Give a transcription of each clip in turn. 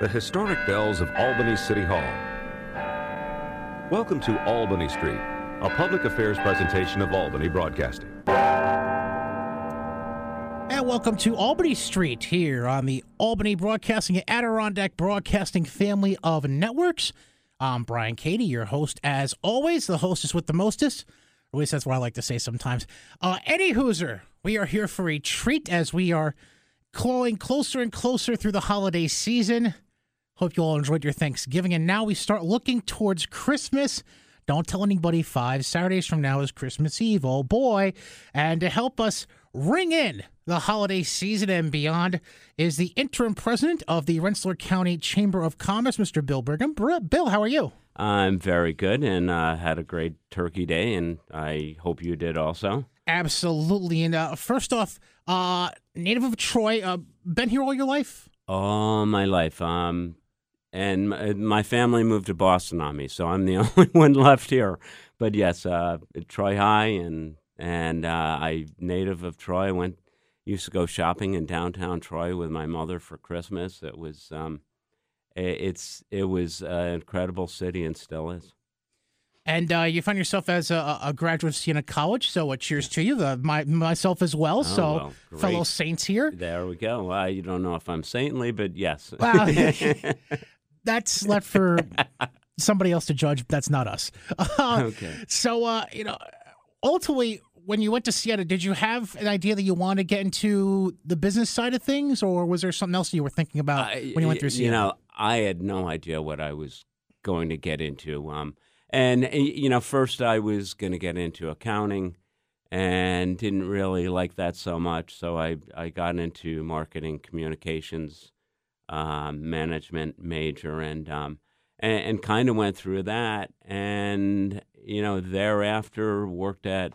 the historic bells of Albany City Hall. Welcome to Albany Street, a public affairs presentation of Albany Broadcasting. And welcome to Albany Street here on the Albany Broadcasting Adirondack Broadcasting family of networks. I'm Brian Cady, your host as always, the hostess with the mostest. At least that's what I like to say sometimes. Uh, Eddie Hooser, we are here for a treat as we are clawing closer and closer through the holiday season. Hope you all enjoyed your Thanksgiving. And now we start looking towards Christmas. Don't tell anybody five Saturdays from now is Christmas Eve. Oh boy. And to help us ring in the holiday season and beyond is the interim president of the Rensselaer County Chamber of Commerce, Mr. Bill Brigham. Bill, how are you? I'm very good and uh, had a great turkey day, and I hope you did also. Absolutely. And uh, first off, uh, native of Troy, uh, been here all your life? All my life. Um, and my family moved to Boston on me, so I'm the only one left here. But yes, uh, Troy High, and and uh, I native of Troy. Went used to go shopping in downtown Troy with my mother for Christmas. It was um, it's it was an incredible city and still is. And uh, you find yourself as a, a graduate of Siena College, so uh, cheers to you. The, my, myself as well. Oh, so well, fellow saints here. There we go. Well, you don't know if I'm saintly, but yes. that's left for somebody else to judge. That's not us. Uh, okay. So, uh, you know, ultimately, when you went to Siena, did you have an idea that you wanted to get into the business side of things, or was there something else you were thinking about when you went through Siena? You know, I had no idea what I was going to get into. Um, and you know, first I was going to get into accounting, and didn't really like that so much. So I I got into marketing communications um, management major and um, and, and kind of went through that and you know thereafter worked at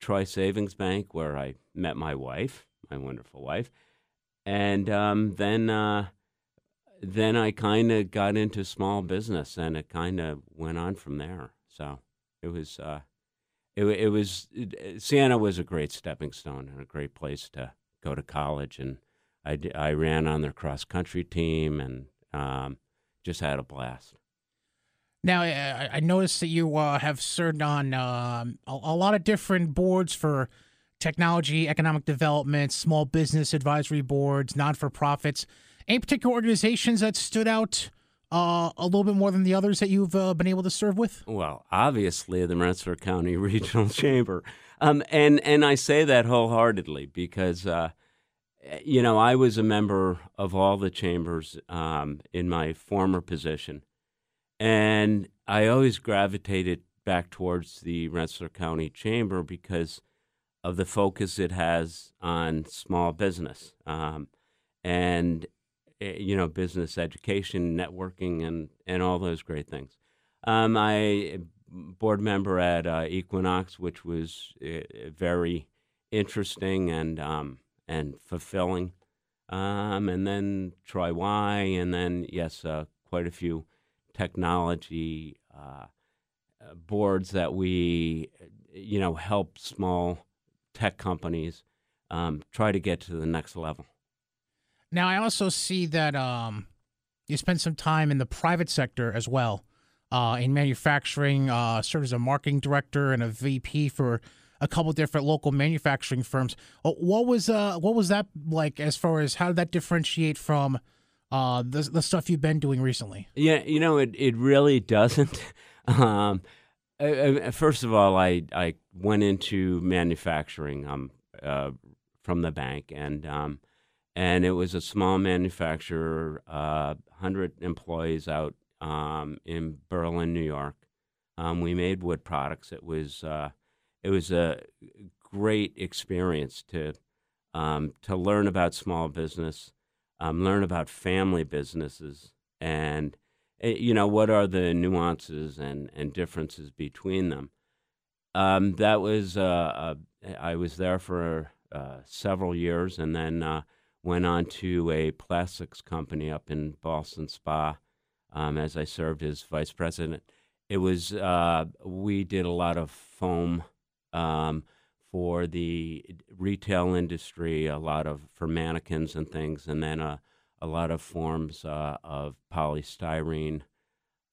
Troy Savings Bank where I met my wife, my wonderful wife, and um, then uh, then I kind of got into small business and it kind of went on from there. So it was uh, it, it was it, Siena was a great stepping stone and a great place to go to college and I, I ran on their cross country team and um, just had a blast. Now, I noticed that you uh, have served on um, a, a, lot of different boards for technology, economic development, small business advisory boards, non for profits. Any particular organizations that stood out uh, a little bit more than the others that you've uh, been able to serve with? Well, obviously, the Rensselaer County Regional Chamber. Um, and, and I say that wholeheartedly because uh, you know, I was a member of all the chambers um, in my former position, and I always gravitated back towards the Rensselaer County Chamber because of the focus it has on small business um, and eh, you know business education, networking, and and all those great things. Um, I board member at uh, Equinox, which was uh, very interesting and um, and fulfilling. Um, and then Troy Y, and then yes, uh, quite a few technology uh, boards that we, you know, help small tech companies um, try to get to the next level. Now, I also see that um, you spent some time in the private sector as well, uh, in manufacturing. Uh, served as a marketing director and a VP for a couple different local manufacturing firms. Uh, what was uh what was that like as far as how did that differentiate from uh the the stuff you've been doing recently? Yeah, you know it it really doesn't. um, first of all, I I went into manufacturing um uh, from the bank and um and it was a small manufacturer, uh, hundred employees out um, in Berlin, New York. Um, we made wood products. It was uh, it was a great experience to um, to learn about small business, um, learn about family businesses, and eh, you know what are the nuances and, and differences between them. Um, that was uh, uh, I was there for uh, several years, and then uh, went on to a plastics company up in Ballston Spa um, as I served as vice president. It was uh, we did a lot of foam um, for the retail industry, a lot of for mannequins and things, and then a, a lot of forms uh, of polystyrene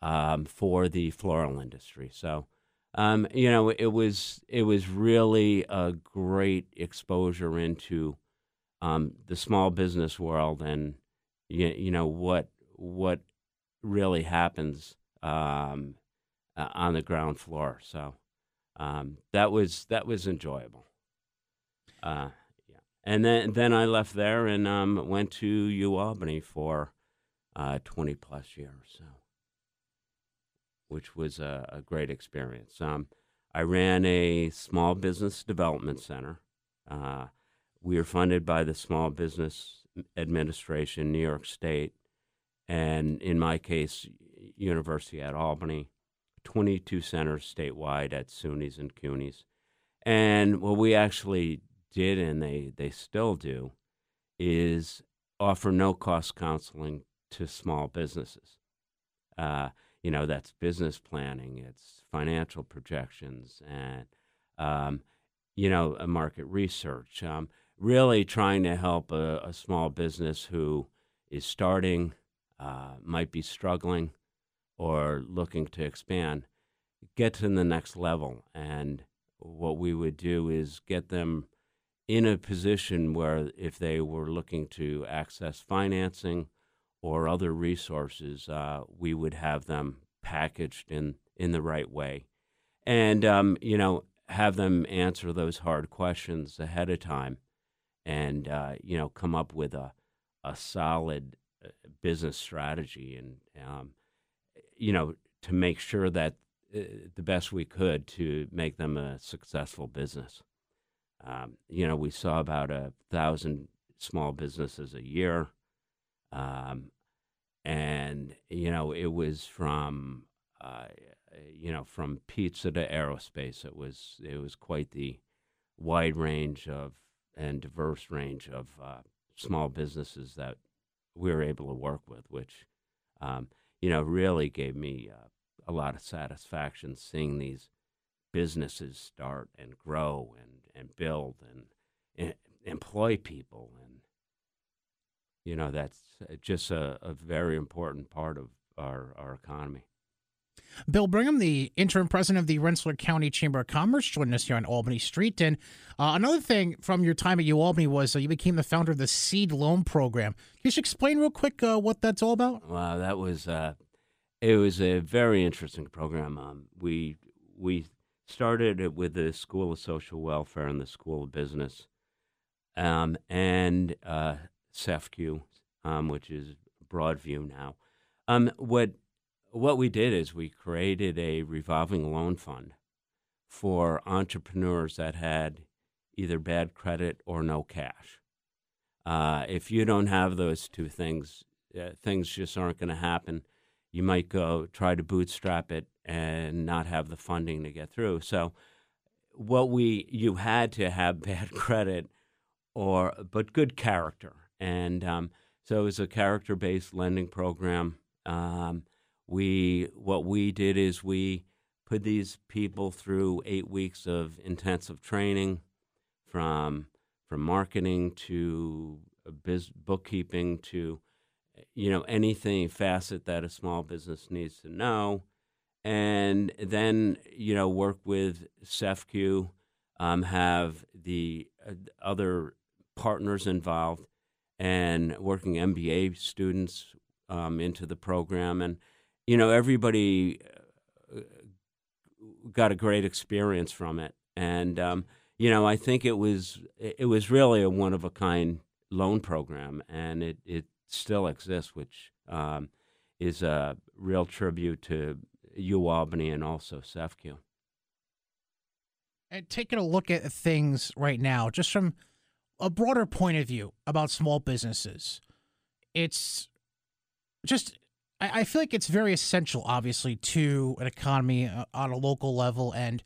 um, for the floral industry. So, um, you know, it was it was really a great exposure into um, the small business world and you, you know what what really happens um, uh, on the ground floor. So um, that was that was enjoyable. Uh, yeah, and then then I left there and um, went to UAlbany for uh, twenty plus years. So which was a, a great experience. Um, I ran a small business development center. Uh, we were funded by the Small Business Administration, New York State, and in my case, University at Albany, 22 centers statewide at SUNYs and CUNYs. And what we actually did, and they, they still do, is offer no cost counseling to small businesses. Uh, you know, that's business planning, it's financial projections, and, um, you know, market research. Um, really trying to help a, a, small business who is starting, uh, might be struggling, or looking to expand, get to the next level. And what we would do is get them in a position where if they were looking to access financing or other resources, uh, we would have them packaged in in the right way, and um, you know have them answer those hard questions ahead of time, and uh, you know come up with a a solid uh, business strategy, and um, you know to make sure that uh, the best we could to make them a successful business. Um, you know, we saw about a thousand small businesses a year. Um, and you know it was from uh, you know from pizza to aerospace. It was it was quite the wide range of and diverse range of uh, small businesses that we were able to work with, which um, you know really gave me uh, a lot of satisfaction seeing these businesses start and grow and and build and, and employ people and you know that's just a, a very important part of our, our economy. Bill Brigham, the interim president of the Rensselaer County Chamber of Commerce, joined us here on Albany Street. And uh, another thing from your time at UAlbany was uh, you became the founder of the Seed Loan Program. Can you just explain real quick uh, what that's all about? Wow, that was uh, it was a very interesting program. Um, we we started it with the School of Social Welfare and the School of Business, um, and uh, SEFCU, um, which is Broadview now. Um, what what we did is we created a revolving loan fund for entrepreneurs that had either bad credit or no cash. Uh, if you don't have those two things, uh, things just aren't going to happen. You might go try to bootstrap it and not have the funding to get through. So, what we you had to have bad credit or but good character and um, so it was a character-based lending program. Um, we what we did is we put these people through eight weeks of intensive training, from from marketing to biz, bookkeeping to you know anything facet that a small business needs to know, and then you know work with SEFCU um, have the uh, other partners involved and working MBA students um, into the program, and you know everybody uh, got a great experience from it, and um, you know I think it was it was really a one of a kind loan program, and it it still exists, which um, is a real tribute to UAlbany and also SEFCU. And taking a look at things right now, just from a broader point of view about small businesses. It's just I, I feel like it's very essential, obviously, to an economy uh, on a local level, and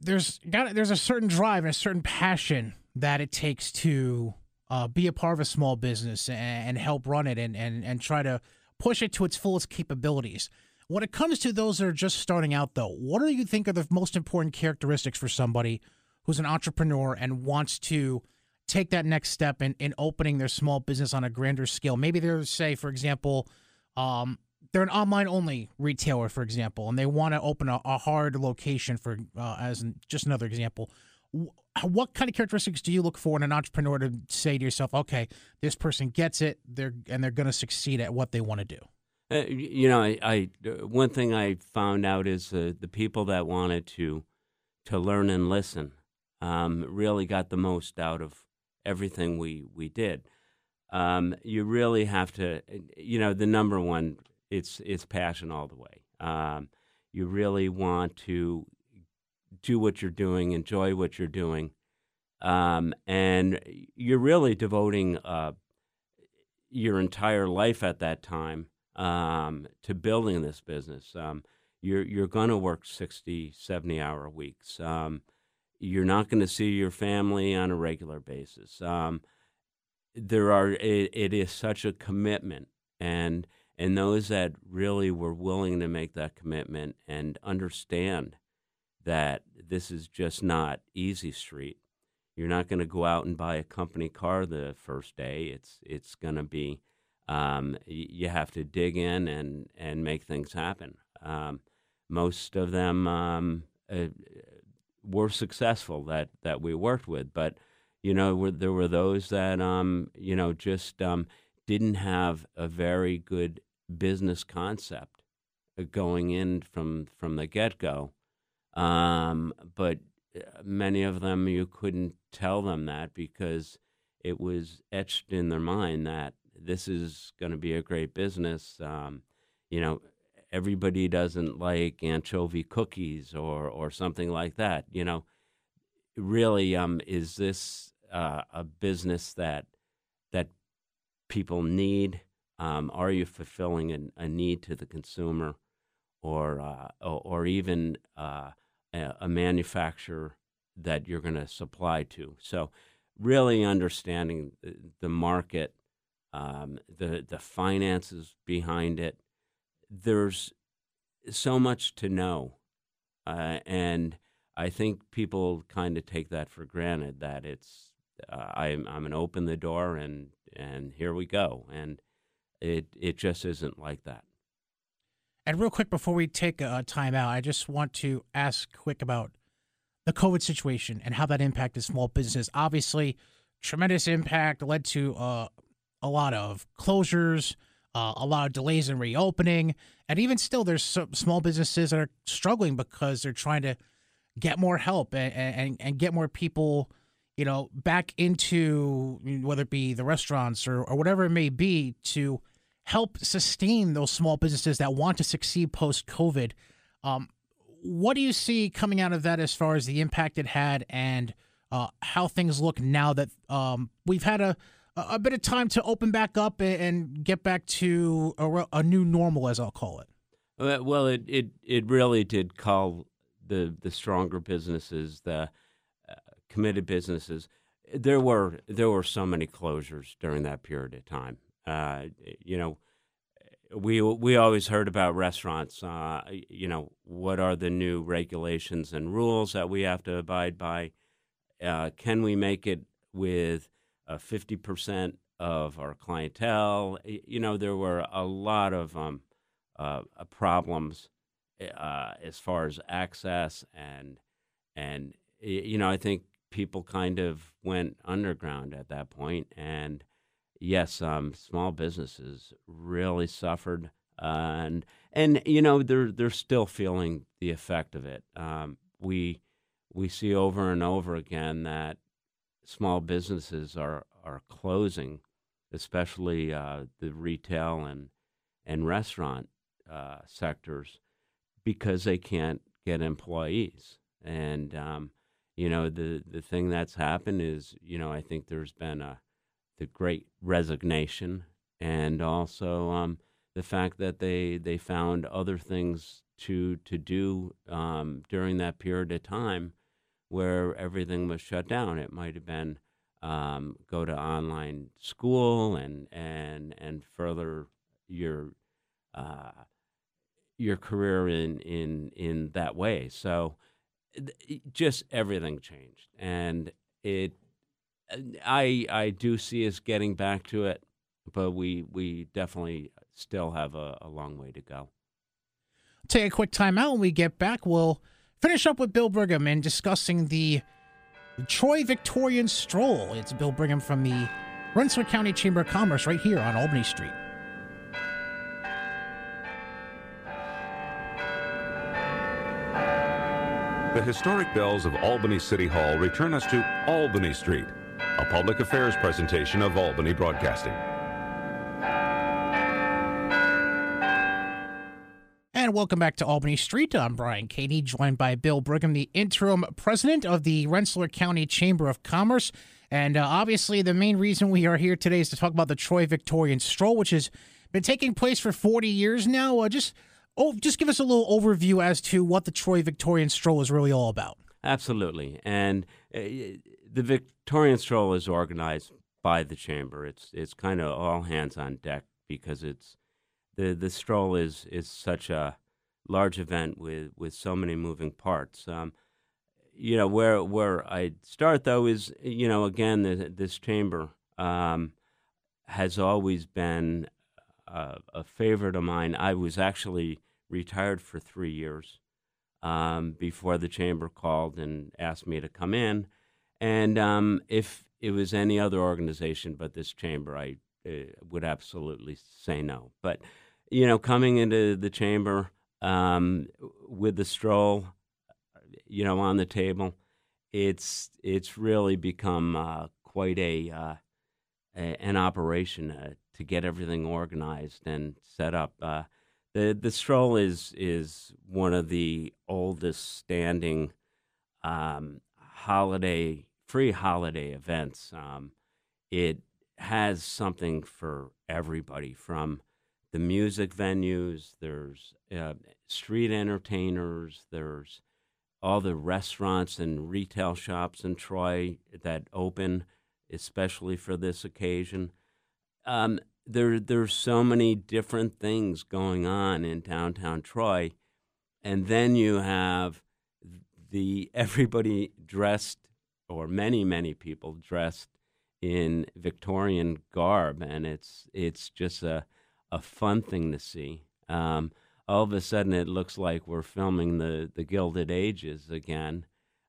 there's got there's a certain drive and a certain passion that it takes to uh, be a part of a small business and, and help run it and, and and try to push it to its fullest capabilities. When it comes to those that are just starting out, though, what do you think are the most important characteristics for somebody who's an entrepreneur and wants to take that next step in, in opening their small business on a grander scale. Maybe they're, say, for example, um, they're an online only retailer, for example, and they want to open a, a, hard location for, uh, as an, just another example. What kind of characteristics do you look for in an entrepreneur to say to yourself, okay, this person gets it, they're and they're going to succeed at what they want to do? Uh, you know, I, I, uh, one thing I found out is uh, the people that wanted to to learn and listen um, really got the most out of everything we we did. Um, you really have to, you know, the number one, it's it's passion all the way. Um, you really want to do what you're doing, enjoy what you're doing, um, and you're really devoting uh, your entire life at that time um, to building this business. Um, you're you're going to work 60, 70 hour weeks. Um, you're not going to see your family on a regular basis. There are it, it is such a commitment, and and those that really were willing to make that commitment and understand that this is just not easy street. You're not going to go out and buy a company car the first day. It's it's going to be um, you have to dig in and, and make things happen. Um, most of them um, uh, were successful that, that we worked with, but you know there were those that um, you know just um, didn't have a very good business concept going in from from the get go. Um, but uh, many of them you couldn't tell them that because it was etched in their mind that this is going to be a great business. Um, you know, everybody doesn't like anchovy cookies or or something like that. You know, really, um, is this uh, a business that that people need? Um, are you fulfilling a, a, need to the consumer, or uh, or, or, even uh, a, a manufacturer that you're going to supply to? So, really understanding the, the market um, the the finances behind it. There's so much to know, uh, and I think people kind of take that for granted that it's uh, I'm I'm gonna open the door and and here we go, and it it just isn't like that. And real quick before we take a time out, I just want to ask quick about the COVID situation and how that impacted small businesses. Obviously, tremendous impact led to uh, a lot of closures, uh, a lot of delays in reopening, and even still, there's small businesses that are struggling because they're trying to get more help and and, and get more people, you know, back into whether it be the restaurants or, or whatever it may be to help sustain those small businesses that want to succeed post COVID. Um, what do you see coming out of that as far as the impact it had and uh, how things look now that um, we've had a a, bit of time to open back up and get back to a, a new normal, as I'll call it. Uh, well, it, it, it really did call the, the stronger businesses, the committed businesses. There were there were so many closures during that period of time. Uh, you know, we we always heard about restaurants. Uh, you know, what are the new regulations and rules that we have to abide by? Uh, can we make it with uh, 50% of our clientele. You know, there were a lot of um, uh problems uh, as far as access and and you know, I think people kind of went underground at that point, and yes, um, small businesses really suffered, uh, and and you know they're they're still feeling the effect of it. Um, we we see over and over again that small businesses are are closing, especially uh, the retail and and restaurant uh, sectors, because they can't get employees. And um, you know the the thing that's happened is you know I think there's been a the great resignation and also um, the fact that they they found other things to to do um, during that period of time where everything was shut down. It might have been um, go to online school and and and further your uh, your career in in in that way. So just everything changed, and it I I do see us getting back to it, but we we definitely still have a, a long way to go. Take a quick time out when we get back. We'll finish up with Bill Brigham and discussing the Troy Victorian Stroll. It's Bill Brigham from the Rensselaer County Chamber of Commerce right here on Albany Street. The historic bells of Albany City Hall return us to Albany Street, a public affairs presentation of Albany Broadcasting. And welcome back to Albany Street. I'm Brian Cady, joined by Bill Brigham, the interim president of the Rensselaer County Chamber of Commerce. And uh, obviously, the main reason we are here today is to talk about the Troy Victorian Stroll, which has been taking place for 40 years now. Uh, just oh, just give us a little overview as to what the Troy Victorian Stroll is really all about. Absolutely, and uh, the Victorian Stroll is organized by the chamber. It's it's kind of all hands on deck because it's the the stroll is is such a large event with with so many moving parts. Um, you know where where I start though is you know again the, this chamber um, has always been a, a favorite of mine. I was actually retired for three years um, before the chamber called and asked me to come in. And um, if it was any other organization but this chamber, I uh, would absolutely say no. But you know, coming into the chamber um, with the stroll, you know, on the table, it's it's really become uh, quite a, uh, a, an operation uh, to get everything organized and set up. Uh, the the stroll is is one of the oldest standing um, holiday free holiday events. Um, it has something for everybody from the music venues. There's uh, street entertainers. There's all the restaurants and retail shops in Troy that open, especially for this occasion. Um, there there's so many different things going on in downtown Troy, and then you have the everybody dressed or many many people dressed in Victorian garb, and it's it's just a a fun thing to see. Um, all of a sudden, it looks like we're filming the the Gilded Ages again,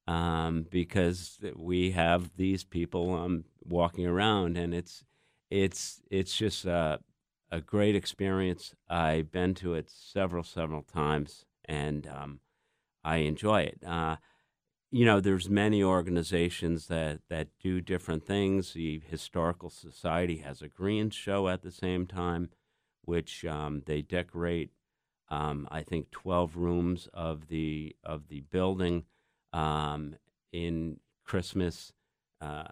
um, because we have these people um, walking around, and it's it's it's just a, a great experience. I've been to it several several times, and um, I enjoy it. Uh, you know, there's many organizations that that do different things. The Historical Society has a green show at the same time, which um, they decorate. Um, I think 12 rooms of the of the building um, in Christmas. Uh,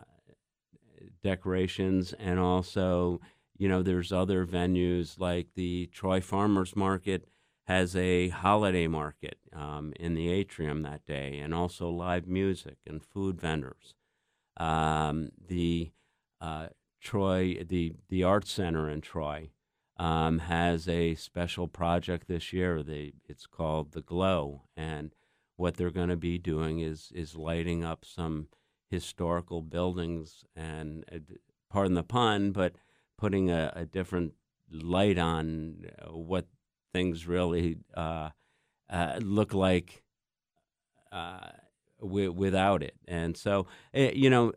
decorations and also you know there's other venues like the troy farmers market has a holiday market um, in the atrium that day and also live music and food vendors. Um, the uh, troy the, the art center in troy um, has a special project this year. They, it's called the glow and what they're going to be doing is is lighting up some historical buildings and, uh, pardon the pun, but putting a, a different light on uh, what things really uh, uh, look like uh, w- without it. And so, eh, you know,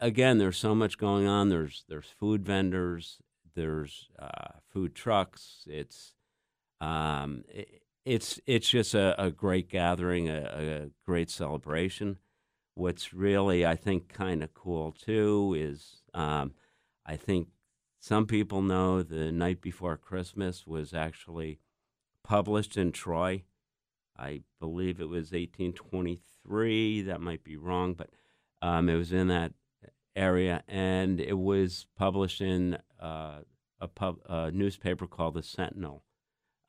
again, there's so much going on. There's there's food vendors, there's food trucks. It's um, it, it's it's just a, a great gathering, a, a great celebration what's really, I think, kind of cool too is um, I think some people know the night before Christmas was actually published in Troy. I believe it was 1823. That might be wrong, but um, it was in that area, and it was published in uh, a, pub, a, newspaper called the Sentinel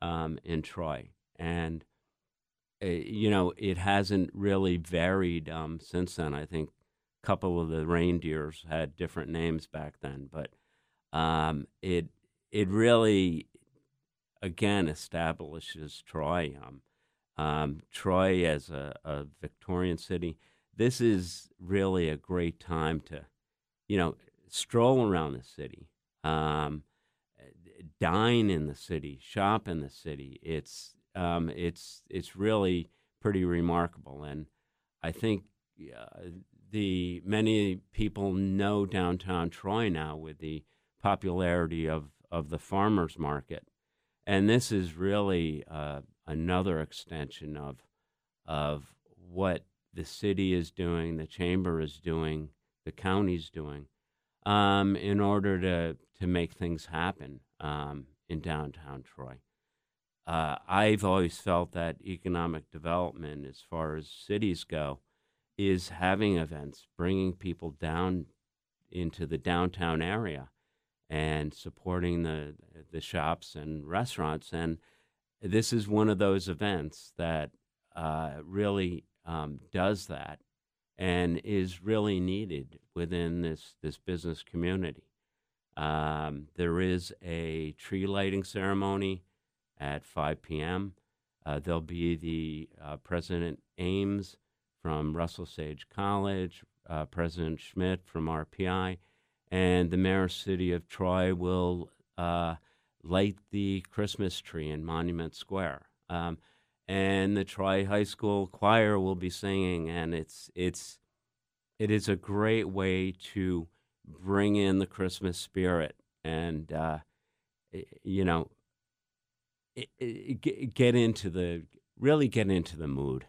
um, in Troy, and you know, it hasn't really varied um, since then. I think a couple of the reindeers had different names back then, but um, it it really again establishes Troy. Um, um, Troy as a, a, Victorian city. This is really a great time to you know, stroll around the city, um, dine in the city, shop in the city. It's um, it's it's really pretty remarkable, and I think uh, the many people know downtown Troy now with the popularity of of the farmers market, and this is really uh, another extension of of what the city is doing, the chamber is doing, the county's doing, um, in order to to make things happen um, in downtown Troy. Uh, I've always felt that economic development, as far as cities go, is having events, bringing people down into the downtown area and supporting the the shops and restaurants. And this is one of those events that uh, really um, does that and is really needed within this this business community. Um, there is a tree lighting ceremony at 5 p.m. Uh, there'll be the uh, President Ames from Russell Sage College, uh, President Schmidt from RPI, and the mayor of city of Troy will uh, light the Christmas tree in Monument Square. Um, and the Troy High School choir will be singing, and it's it's it is a great way to bring in the Christmas spirit and uh, you know get into the really get into the mood.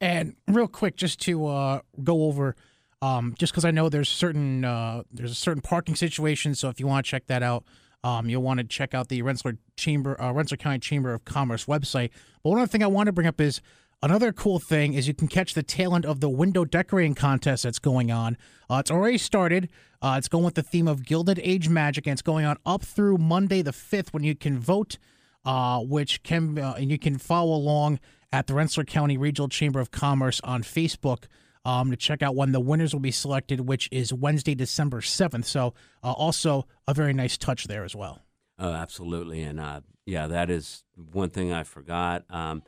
And real quick, just to uh, go over, um, just because I know there's certain uh, there's a certain parking situation, so if you want to check that out, um, you'll want to check out the Rensselaer Chamber, uh, Rensselaer County Chamber of Commerce website. But one other thing I want to bring up is Another cool thing is you can catch the tail end of the window decorating contest that's going on. Uh, it's already started. Uh, it's going with the theme of Gilded Age Magic, and it's going on up through Monday the 5th when you can vote, uh, which can uh, and you can follow along at the Rensselaer County Regional Chamber of Commerce on Facebook um, to check out when the winners will be selected, which is Wednesday, December 7th. So, uh, also a very nice touch there as well. Oh, absolutely. And uh, yeah, that is one thing I forgot. Um,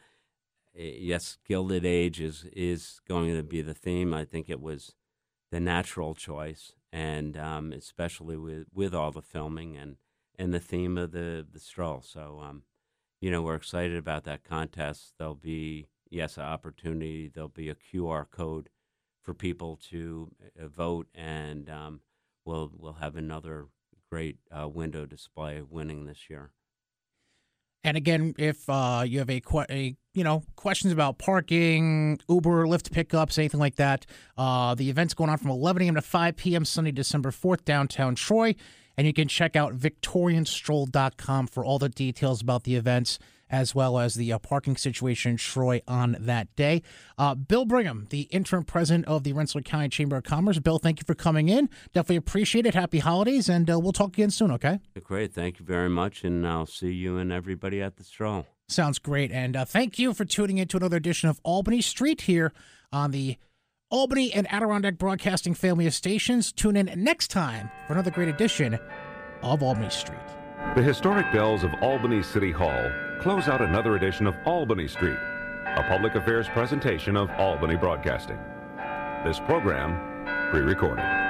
yes, Gilded Age is is going to be the theme. I think it was the natural choice, and um, especially with with all the filming and and the theme of the the stroll. So, um, you know, we're excited about that contest. There'll be yes, an opportunity. There'll be a QR code for people to uh, vote, and um, we'll we'll have another great uh, window display winning this year. And again, if uh, you have a, a, you know questions about parking, Uber, Lyft pickups, anything like that, uh, the event's going on from 11 a.m. to 5 p.m. Sunday, December 4th, downtown Troy. And you can check out victorianstroll.com for all the details about the events as well as the uh, parking situation in Troy on that day. Uh, Bill Brigham, the interim president of the Rensselaer County Chamber of Commerce. Bill, thank you for coming in. Definitely appreciate it. Happy holidays, and uh, we'll talk again soon, okay? Great. Thank you very much, and I'll see you and everybody at the stroll. Sounds great. And uh, thank you for tuning in to another edition of Albany Street here on the Albany and Adirondack Broadcasting family of stations. Tune in next time for another great edition of Albany Street. The historic bells of Albany City Hall close out another edition of Albany Street, a public affairs presentation of Albany Broadcasting. This program pre recorded.